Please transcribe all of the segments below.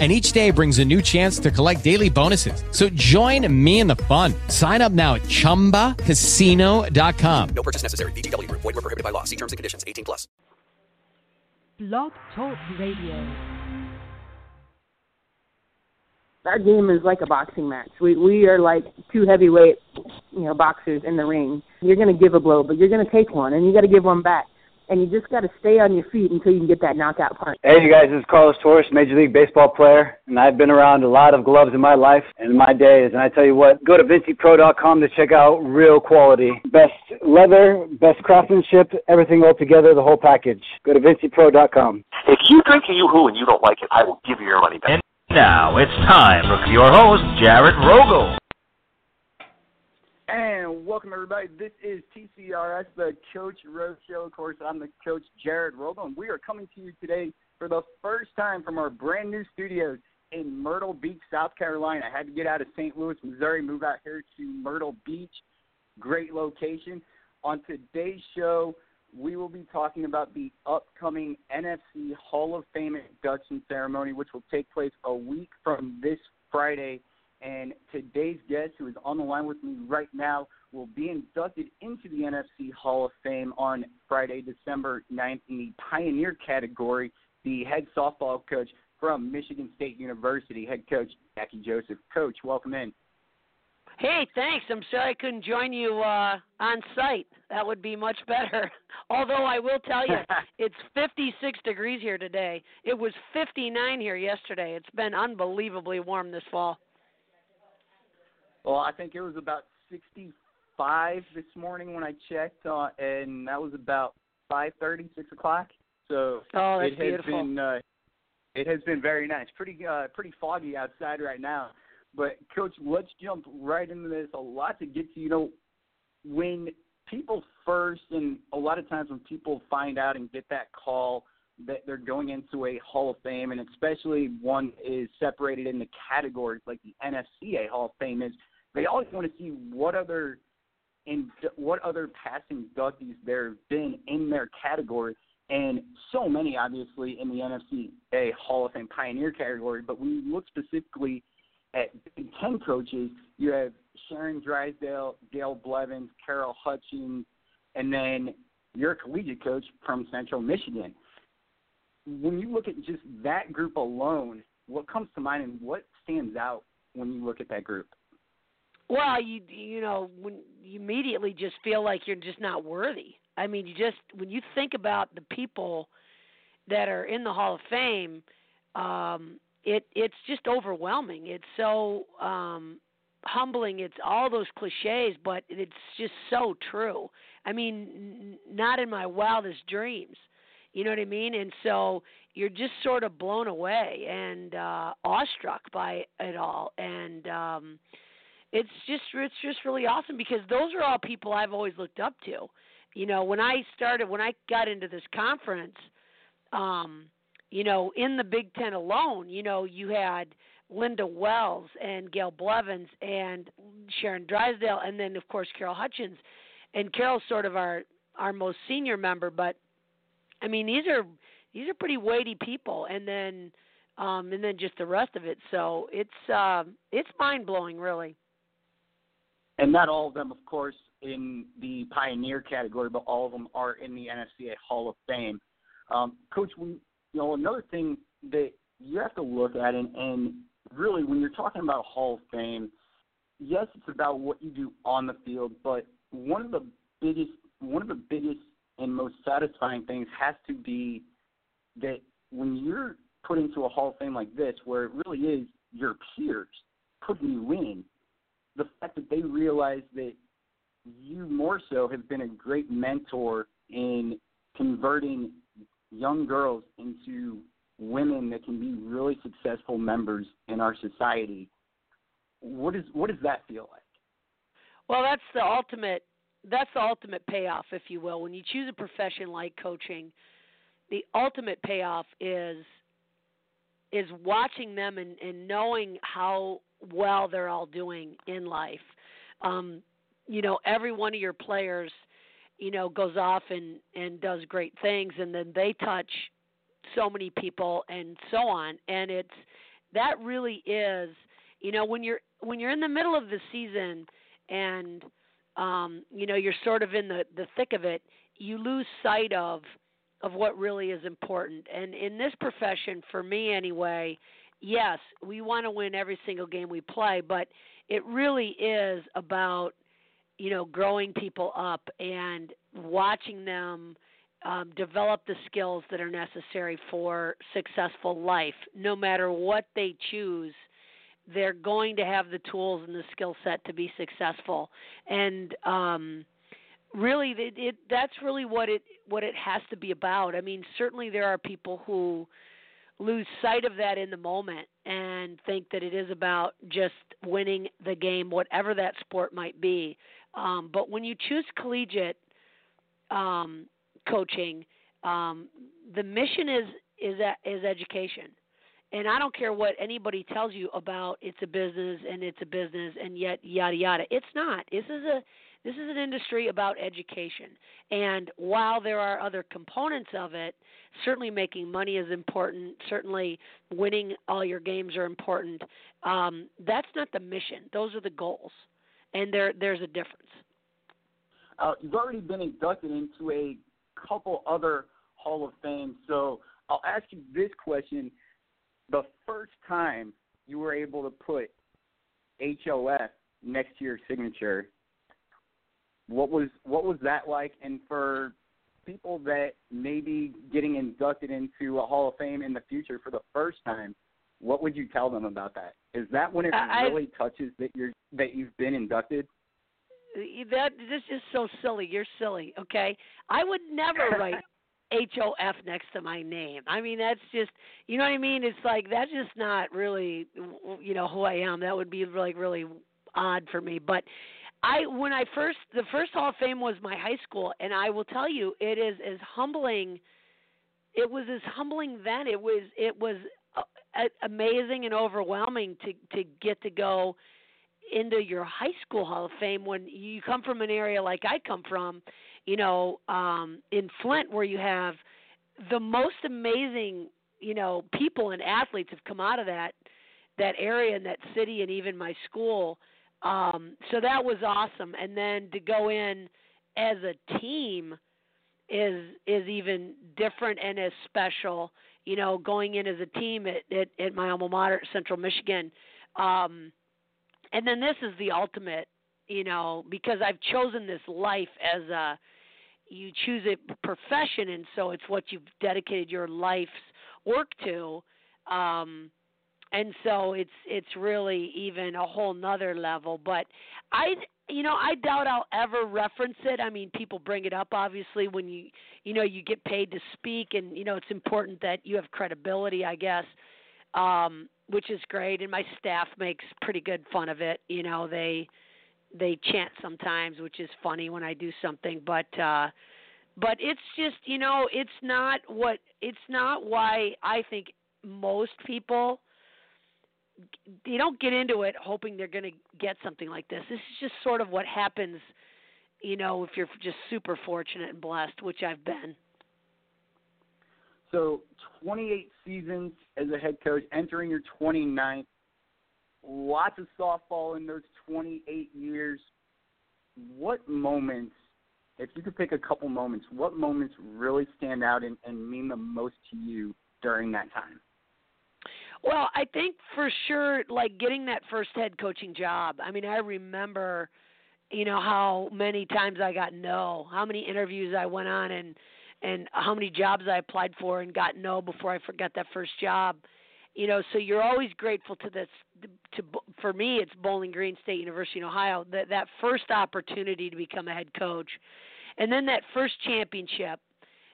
and each day brings a new chance to collect daily bonuses. So join me in the fun. Sign up now at ChumbaCasino.com. No purchase necessary. VGW. Void were prohibited by law. See terms and conditions. 18 plus. Blog Talk Radio. Our game is like a boxing match. We we are like two heavyweight, you know, boxers in the ring. You're going to give a blow, but you're going to take one, and you got to give one back and you just got to stay on your feet until you can get that knockout punch. Hey, you guys, this is Carlos Torres, Major League Baseball player, and I've been around a lot of gloves in my life and in my days. And I tell you what, go to VinciPro.com to check out real quality, best leather, best craftsmanship, everything all together, the whole package. Go to VinciPro.com. If you drink a Yoo-Hoo and you don't like it, I will give you your money back. And now it's time for your host, Jared Roges. And welcome, everybody. This is TCRS, the Coach Roges Show. Of course, I'm the coach, Jared Roges, and we are coming to you today for the first time from our brand new studios in Myrtle Beach, South Carolina. I had to get out of St. Louis, Missouri, move out here to Myrtle Beach. Great location. On today's show, we will be talking about the upcoming NFC Hall of Fame induction ceremony, which will take place a week from this Friday and today's guest, who is on the line with me right now, will be inducted into the NFC Hall of Fame on Friday, December 9th in the Pioneer category. The head softball coach from Michigan State University, head coach Jacquie Joseph. Coach, welcome in. Hey, thanks. I'm sorry I couldn't join you uh, on site. That would be much better. Although I will tell you, it's 56 degrees here today. It was 59 here yesterday. It's been unbelievably warm this fall. Well, I think it was about 65 this morning when I checked, uh, and that was about 5:30, 6 o'clock. So oh, it has beautiful. been uh, it has been very nice. Pretty uh, pretty foggy outside right now. But coach, let's jump right into this. A lot to get to. You know, when people first, and a lot of times when people find out and get that call that they're going into a Hall of Fame, and especially one is separated into categories like the NFCA Hall of Fame is want to see what other in what other passing inductees there have been in their category, and so many obviously in the NFC A Hall of Fame Pioneer category. But when you look specifically at Big Ten coaches, you have Sharon Drysdale, Gayle Blevins, Carol Hutchins, and then your collegiate coach from Central Michigan. When you look at just that group alone, what comes to mind and what stands out when you look at that group? Well, you you know when you immediately just feel like you're just not worthy. I mean, you just when you think about the people that are in the Hall of Fame, um, it it's just overwhelming. It's so um, humbling. It's all those cliches, but it's just so true. I mean, n- not in my wildest dreams. You know what I mean? And so you're just sort of blown away and uh awestruck by it all. And um it's just it's just really awesome because those are all people I've always looked up to. You know, when I started when I got into this conference, um, you know, in the Big Ten alone, you know, you had Linda Wells and Gayle Blevins and Sharon Drysdale and then of course Carol Hutchins. And Carol's sort of our our most senior member, but I mean these are these are pretty weighty people and then um and then just the rest of it. So it's uh it's mind blowing really and not all of them, of course, in the pioneer category, but all of them are in the NFCA Hall of Fame. Um, Coach, we, you know, another thing that you have to look at, and, and really, when you're talking about Hall of Fame, yes, it's about what you do on the field, but one of the biggest, one of the biggest and most satisfying things has to be that when you're put into a Hall of Fame like this, where it really is your peers putting you in, the fact that they realize that you more so have been a great mentor in converting young girls into women that can be really successful members in our society. What is what does that feel like? Well, that's the ultimate that's the ultimate payoff, if you will. When you choose a profession like coaching, the ultimate payoff is is watching them and, and knowing how well they're all doing in life. Um, you know, every one of your players, you know, goes off and and does great things, and then they touch so many people and so on. And it's that really is, you know, when you're when you're in the middle of the season and um, you know you're sort of in the the thick of it, you lose sight of of what really is important. And in this profession, for me anyway, yes, we want to win every single game we play, but it really is about you know growing people up and watching them um, develop the skills that are necessary for successful life. No matter what they choose, they're going to have the tools and the skill set to be successful. And um, really, it, it, that's really what it what it has to be about. I mean, certainly there are people who lose sight of that in the moment and think that it is about just winning the game, whatever that sport might be. Um, but when you choose collegiate um, coaching, um, the mission is is is education. And I don't care what anybody tells you about it's a business and it's a business and yet yada yada. It's not. This is a this is an industry about education. And while there are other components of it, certainly making money is important. Certainly winning all your games are important. Um, that's not the mission. Those are the goals, and there there's a difference. Uh, you've already been inducted into a couple other Hall of Fame. So I'll ask you this question: The first time you were able to put HOF next to your signature, what was what was that like? And for people that may be getting inducted into a Hall of Fame in the future for the first time, what would you tell them about that? Is that when it I, really touches that you're that you've been inducted? that this is so silly. You're silly, okay? I would never write H O F next to my name. I mean, that's just you know what I mean. It's like that's just not really you know who I am. That would be like really odd for me. But I when I first the first Hall of Fame was my high school, and I will tell you, it is as humbling. It was as humbling then. It was it was uh, amazing and overwhelming to to get to go into your high school hall of fame when you come from an area like I come from, you know, um in Flint where you have the most amazing, you know, people and athletes have come out of that that area and that city and even my school. Um so that was awesome and then to go in as a team is is even different and as special. You know, going in as a team at at, at my alma mater, Central Michigan. Um, and then this is the ultimate you know because i've chosen this life as a you choose a profession and so it's what you've dedicated your life's work to um and so it's it's really even a whole nother level but i you know i doubt i'll ever reference it. I mean people bring it up obviously when you you know you get paid to speak and you know it's important that you have credibility i guess um which is great. And my staff makes pretty good fun of it you know they they chant sometimes which is funny when i do something but uh but it's just you know it's not what it's not why i think most people they don't get into it hoping they're going to get something like this this is just sort of what happens you know if you're just super fortunate and blessed which i've been so 28 seasons as a head coach, entering your 29th. Lots of softball in those 28 years. What moments, if you could pick a couple moments, what moments really stand out and, and mean the most to you during that time? Well, I think for sure, like getting that first head coaching job. I mean, I remember, you know, how many times I got no, how many interviews I went on and and how many jobs I applied for and got no before I forgot that first job. You know, so you're always grateful to this. To for me, it's Bowling Green State University in Ohio. That that first opportunity to become a head coach, and then that first championship,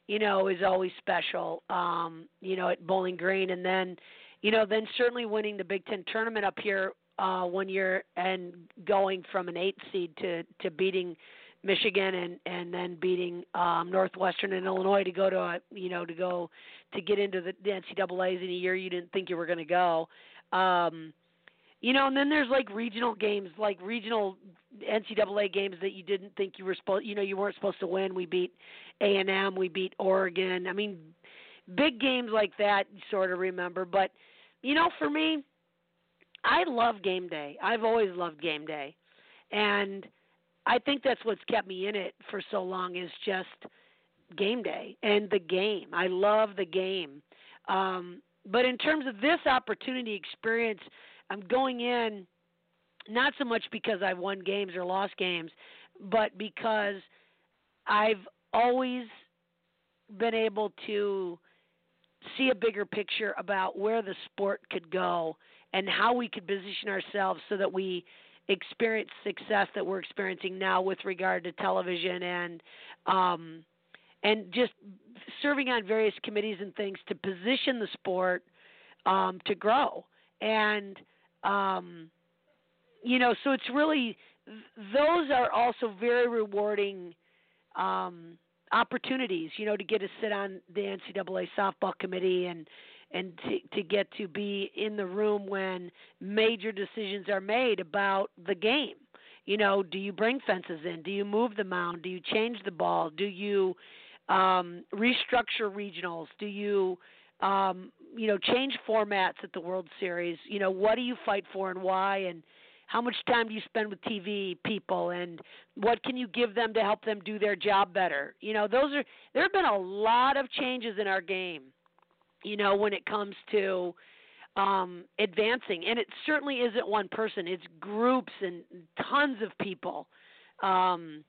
you know, is always special. Um, you know, at Bowling Green, and then, you know, then certainly winning the Big Ten tournament up here uh, one year and going from an eight seed to to beating Michigan and and then beating um Northwestern and Illinois to go to a you know to go to get into the, NCAA's in a year you didn't think you were going to go. Um you know, and then there's like regional games, like regional NCAA games that you didn't think you were supposed, you know, you weren't supposed to win. We beat A and M, we beat Oregon. I mean, big games like that, you sort of remember. But, you know, for me, I love game day. I've always loved game day, and I think that's what's kept me in it for so long is just game day and the game. I love the game. Um, but in terms of this opportunity experience, I'm going in not so much because I've won games or lost games, but because I've always been able to see a bigger picture about where the sport could go and how we could position ourselves so that we experience success that we're experiencing now with regard to television and um and just serving on various committees and things to position the sport um to grow. And um you know so it's really those are also very rewarding um opportunities you know to get to sit on the NCAA softball committee and and to to get to be in the room when major decisions are made about the game. You know do you bring fences in? Do you move the mound? Do you change the ball? Do you um restructure regionals? Do you um you know change formats at the world series? You know what do you fight for and why? And how much time do you spend with TV people and what can you give them to help them do their job better? You know, those are there have been a lot of changes in our game. You know, when it comes to um advancing and it certainly isn't one person, it's groups and tons of people. Um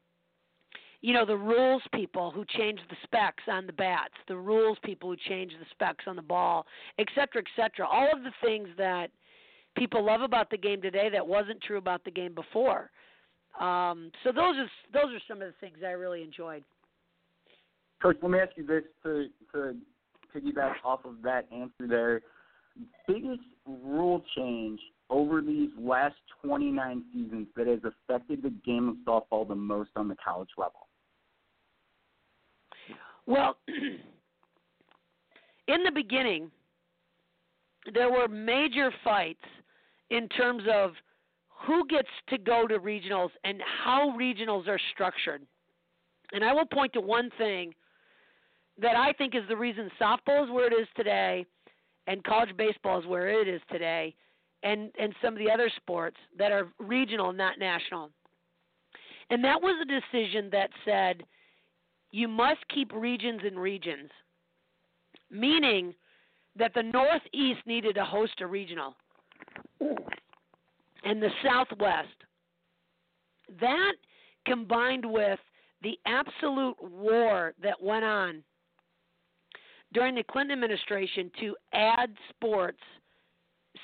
you know the rules people who change the specs on the bats, the rules people who change the specs on the ball, et cetera, et cetera. All of the things that people love about the game today that wasn't true about the game before. Um, so those are those are some of the things I really enjoyed. Coach, let me ask you this to to piggyback off of that answer there. Biggest rule change over these last 29 seasons that has affected the game of softball the most on the college level? Well, in the beginning, there were major fights in terms of who gets to go to regionals and how regionals are structured. And I will point to one thing that I think is the reason softball is where it is today and college baseball is where it is today and and some of the other sports that are regional not national. And that was a decision that said you must keep regions in regions. Meaning that the Northeast needed to host a regional and the Southwest. That combined with the absolute war that went on during the Clinton administration to add sports,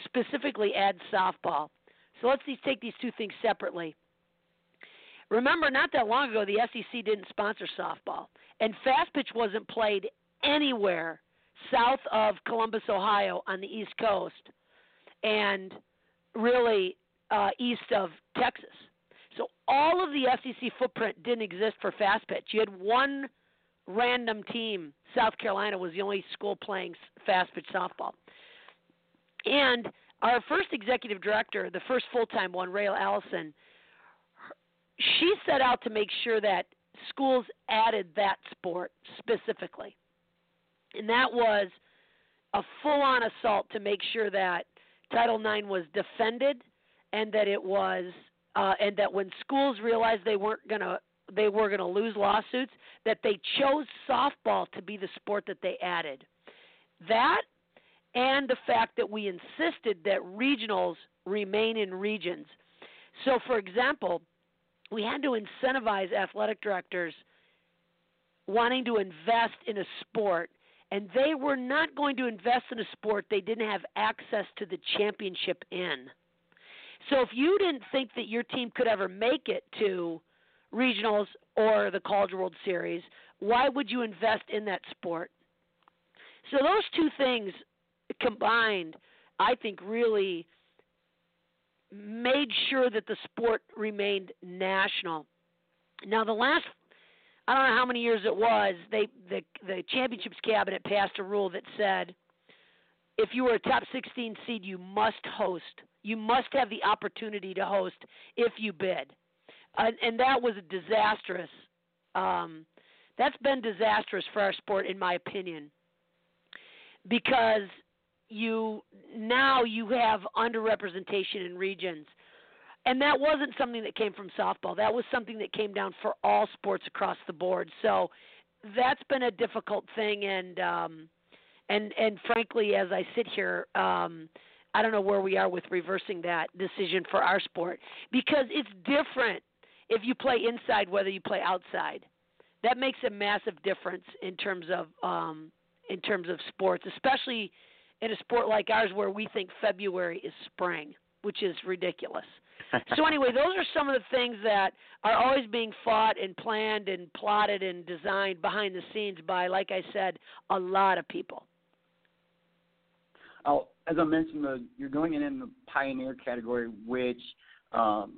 specifically add softball. So let's take these two things separately. Remember, not that long ago, the SEC didn't sponsor softball, and fast pitch wasn't played anywhere south of Columbus, Ohio, on the East Coast, and really uh, east of Texas. So all of the SEC footprint didn't exist for fast pitch. You had one random team. South Carolina was the only school playing fast pitch softball. And our first executive director, the first full time one, Ray Allison, she set out to make sure that schools added that sport specifically. And that was a full on assault to make sure that Title IX was defended and that it was uh, and that when schools realized they weren't to they were to lose lawsuits that they chose softball to be the sport that they added. That and the fact that we insisted that regionals remain in regions. So for example we had to incentivize athletic directors wanting to invest in a sport and they were not going to invest in a sport they didn't have access to the championship in so if you didn't think that your team could ever make it to regionals or the College World Series, why would you invest in that sport? So those two things combined, I think, really made sure that the sport remained national. Now the last I don't know how many years it was, they the the championships cabinet passed a rule that said if you were a top 16 seed, you must host. You must have the opportunity to host if you bid, and, and that was a disastrous. Um, that's been disastrous for our sport, in my opinion, because you now you have underrepresentation in regions and that wasn't something that came from softball. That was something that came down for all sports across the board. So that's been a difficult thing, and um, and and frankly, as I sit here, um, I don't know where we are with reversing that decision for our sport because it's different if you play inside whether you play outside. That makes a massive difference in terms of um, in terms of sports, especially in a sport like ours where we think February is spring, which is ridiculous so anyway, those are some of the things that are always being fought and planned and plotted and designed behind the scenes by, like I said, a lot of people. Oh, as I mentioned, you're going in in the pioneer category, which um,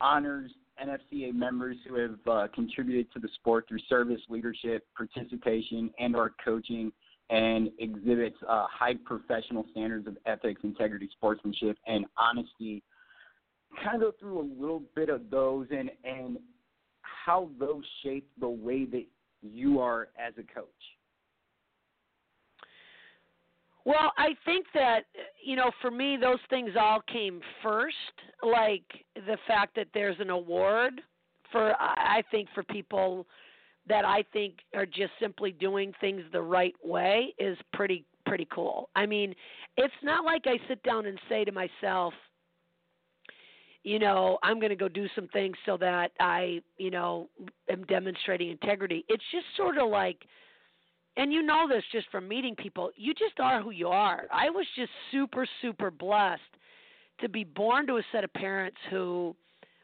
honors NFCA members who have uh, contributed to the sport through service, leadership, participation, and/or coaching, and exhibits uh, high professional standards of ethics, integrity, sportsmanship, and honesty kind of go through a little bit of those and and how those shape the way that you are as a coach. Well, I think that you know, for me, those things all came first. Like the fact that there's an award for, I think, for people that I think are just simply doing things the right way is pretty pretty cool. I mean, it's not like I sit down and say to myself, you know, I'm going to go do some things so that I, you know, am demonstrating integrity. It's just sort of like, and you know this just from meeting people, you just are who you are. I was just super, super blessed to be born to a set of parents who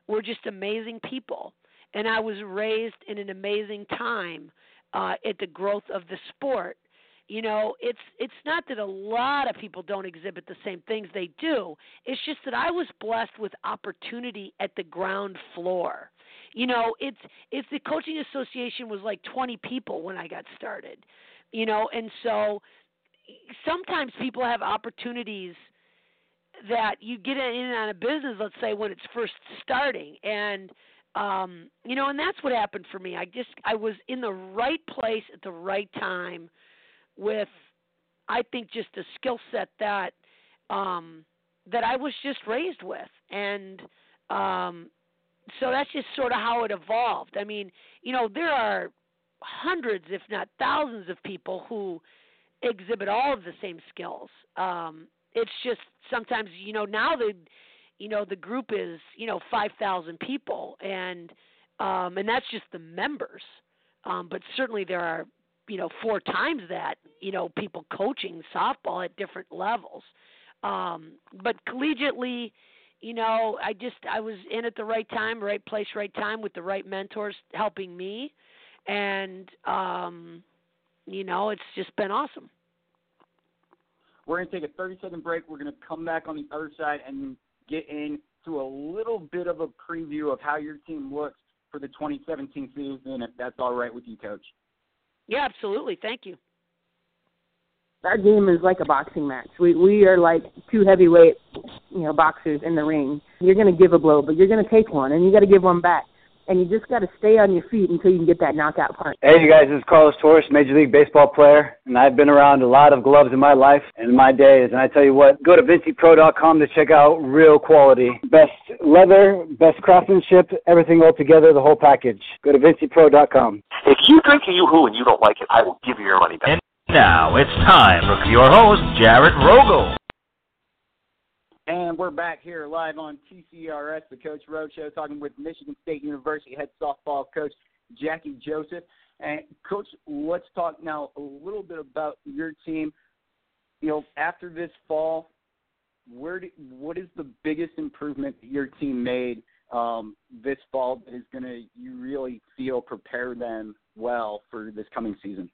were just amazing people. And I was raised in an amazing time uh, at the growth of the sport you know it's it's not that a lot of people don't exhibit the same things they do. It's just that i was blessed with opportunity at the ground floor. You know it's it's the coaching association was like 20 people when i got started you know and so sometimes people have opportunities that you get in on a business let's say when it's first starting. And um you know and that's what happened for me. I just i was in the right place at the right time with I think just a skill set that um that I was just raised with and um so that's just sort of how it evolved. I mean, you know, there are hundreds if not thousands of people who exhibit all of the same skills. Um it's just sometimes, you know, now the you know, the group is, you know, 5,000 people and um and that's just the members. Um but certainly there are you know four times that you know people coaching softball at different levels. Um but collegiately you know i just i was in at the right time right place right time with the right mentors helping me. And um you know it's just been awesome. We're going to take a 30 second break. We're going to come back on the other side and get into a little bit of a preview of how your team looks for the 2017 season if that's all right with you coach yeah, absolutely. Thank you. Our game is like a boxing match. We we are like two heavyweight, you know, boxers in the ring. You're going to give a blow, but you're going to take one, and you got to give one back and you just got to stay on your feet until you can get that knockout punch. Hey, you guys, this is Carlos Torres, Major League Baseball player, and I've been around a lot of gloves in my life and in my days. And I tell you what, go to VinciPro.com to check out real quality, best leather, best craftsmanship, everything all together, the whole package. Go to VinciPro.com. If you drink a Yoo-Hoo and you don't like it, I will give you your money back. And now it's time for your host, Jared Roges. And we're back here live on TCRS, the Coach Roges Show, talking with Michigan State University head softball coach Jacquie Joseph. And Coach, let's talk now a little bit about your team. You know, after this fall, where do, what is the biggest improvement your team made um, this fall that is going to you really feel prepare them well for this coming season?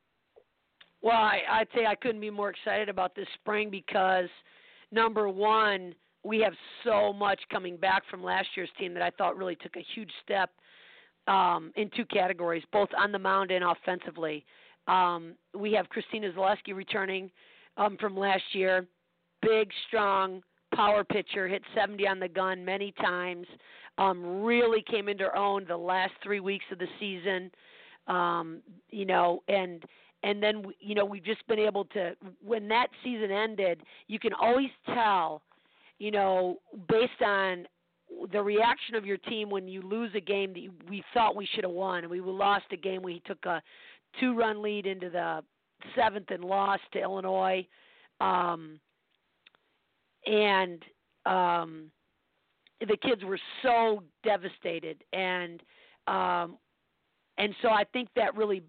Well, I, I'd say I couldn't be more excited about this spring because number one, we have so much coming back from last year's team that I thought really took a huge step um, in two categories, both on the mound and offensively. Um, we have Christina Zaleski returning um, from last year. Big, strong power pitcher, hit 70 on the gun many times. Um, really came into her own the last three weeks of the season. Um, you know, and and then you know we've just been able to when that season ended, you can always tell, you know, based on the reaction of your team when you lose a game that we thought we should have won, and we lost a game we took a two-run lead into the seventh and lost to Illinois, um, and um, the kids were so devastated, and um, and so I think that really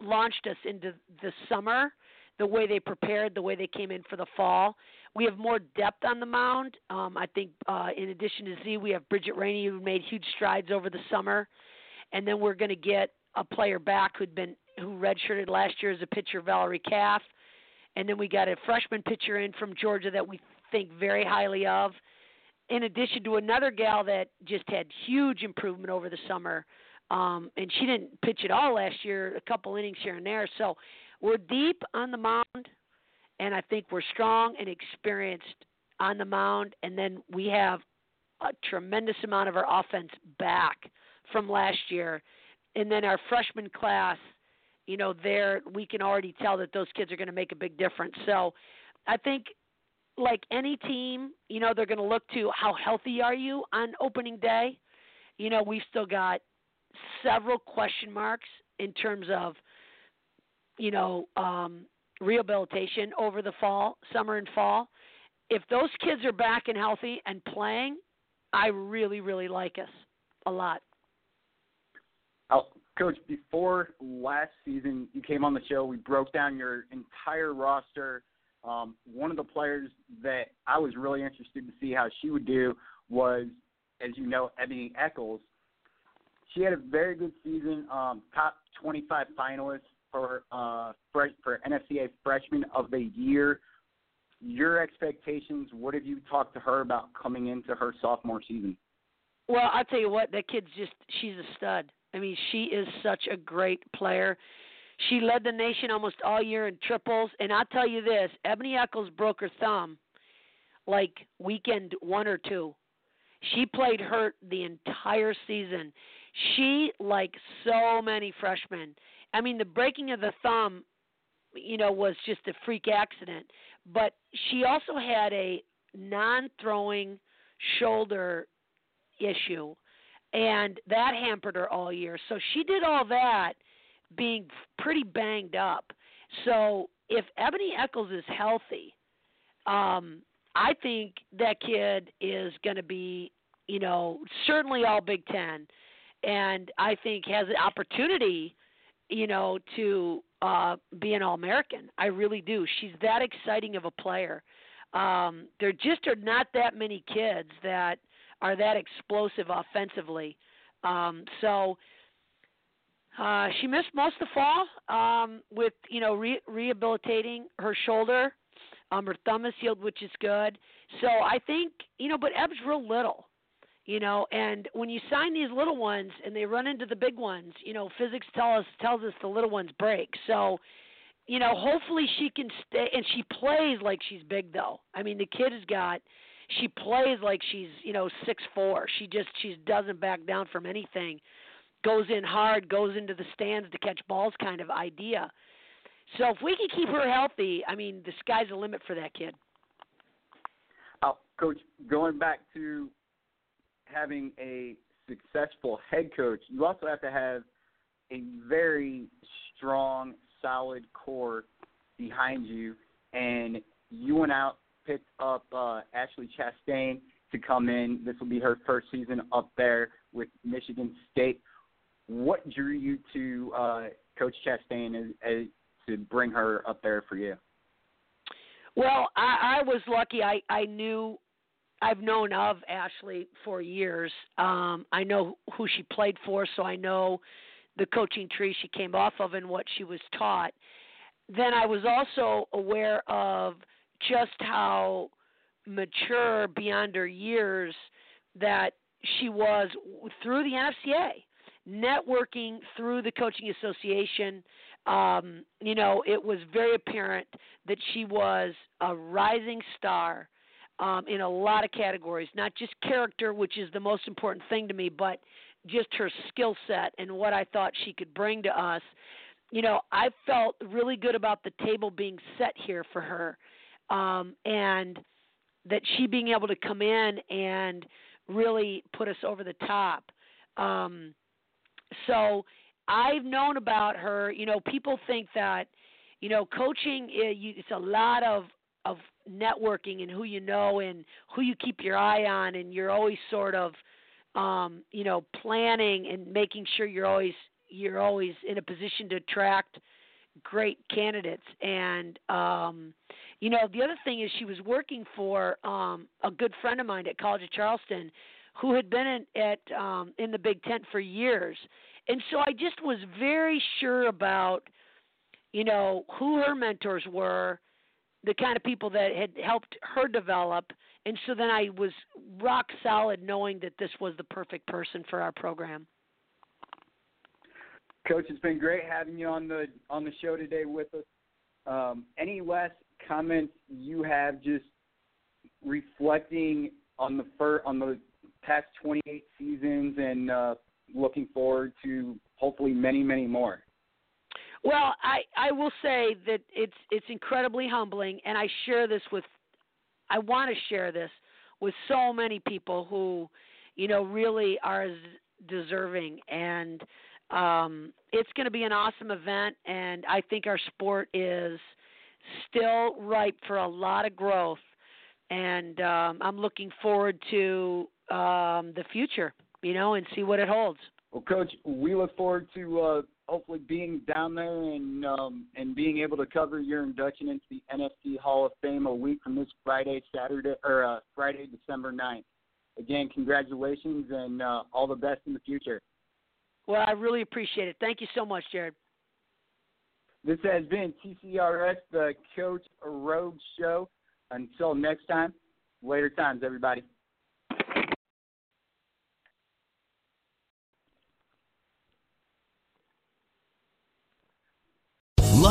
launched us into the summer. The way they prepared, the way they came in for the fall. We have more depth on the mound. Um, I think, uh, in addition to Z, we have Bridget Rainey who made huge strides over the summer, and then we're going to get a player back who'd been who redshirted last year as a pitcher, Valerie Calf, and then we got a freshman pitcher in from Georgia that we think very highly of. In addition to another gal that just had huge improvement over the summer, um, and she didn't pitch at all last year, a couple innings here and there. So we're deep on the mound, and I think we're strong and experienced on the mound. And then we have a tremendous amount of our offense back from last year. And then our freshman class, you know, there we can already tell that those kids are going to make a big difference. So I think like any team, you know, they're going to look to how healthy are you on opening day. You know, we've still got several question marks in terms of, you know, um, rehabilitation over the fall, summer and fall. If those kids are back and healthy and playing, I really, really like us a lot. Oh, Coach, before last season, you came on the show. We broke down your entire roster. Um, one of the players that I was really interested to see how she would do was, as you know, Ebony Eccles. She had a very good season, um, top 25 finalist for uh, fresh, for NFCA Freshman of the Year. Your expectations? What have you talked to her about coming into her sophomore season? Well, I'll tell you what, that kid's just she's a stud. I mean, she is such a great player. She led the nation almost all year in triples, and I'll tell you this: Ebony Eccles broke her thumb like weekend one or two. She played hurt the entire season. She, like so many freshmen, I mean, the breaking of the thumb, you know, was just a freak accident. But she also had a non-throwing shoulder issue, and that hampered her all year. So she did all that being pretty banged up. So if Ebony Eccles is healthy, um, I think that kid is going to be, you know, certainly all Big Ten, and I think has an opportunity, you know, to uh, be an All American. I really do. She's that exciting of a player. Um, there just are not that many kids that are that explosive offensively. Um, so uh, she missed most of the fall um, with you know re- rehabilitating her shoulder. Um, her thumb is healed, which is good. So I think you know, but Eb's real little, you know. And when you sign these little ones and they run into the big ones, you know, physics tell us tells us the little ones break. So, you know, hopefully she can stay. And she plays like she's big, though. I mean, the kid has got. She plays like she's you know six four. She just she doesn't back down from anything goes in hard, goes into the stands to catch balls kind of idea. So if we can keep her healthy, I mean, the sky's the limit for that kid. Oh, Coach, going back to having a successful head coach, you also have to have a very strong, solid core behind you. And you went out, picked up uh, Ashley Chastain to come in. This will be her first season up there with Michigan State. What drew you to uh, Coach Chastain as, as to bring her up there for you? Well, I, I was lucky. I I knew I've known of Ashley for years. Um, I know who she played for, so I know the coaching tree she came off of and what she was taught. Then I was also aware of just how mature beyond her years that she was through the NFCA networking through the coaching association, um, you know, it was very apparent that she was a rising star um, in a lot of categories, not just character, which is the most important thing to me, but just her skill set and what I thought she could bring to us. You know, I felt really good about the table being set here for her, um, and that she being able to come in and really put us over the top. Um, so I've known about her. You know, people think that you know coaching it's a lot of of networking and who you know and who you keep your eye on, and you're always sort of um, you know planning and making sure you're always you're always in a position to attract great candidates. And um you know the other thing is she was working for um a good friend of mine at college of charleston who had been in, at um in the Big Ten for years. And so I just was very sure about, you know, who her mentors were, the kind of people that had helped her develop. And so then I was rock solid knowing that this was the perfect person for our program. Coach, it's been great having you on the on the show today with us. Um, any last comments you have just reflecting on the fir- on the past 28 seasons and uh, looking forward to hopefully many, many more. Well, I I will say that it's it's incredibly humbling, and I share this with, I want to share this with so many people who, you know, really are deserving, and um, it's going to be an awesome event, and I think our sport is still ripe for a lot of growth, and um, I'm looking forward to um, the future you know, and see what it holds. Well, Coach, we look forward to uh, hopefully being down there and um, and being able to cover your induction into the NFC Hall of Fame a week from this Friday, Saturday, or uh, Friday, December 9th. Again, congratulations and uh, all the best in the future. Well, I really appreciate it. Thank you so much, Jared. This has been TCRS, the Coach Roges Show. Until next time, later times, everybody.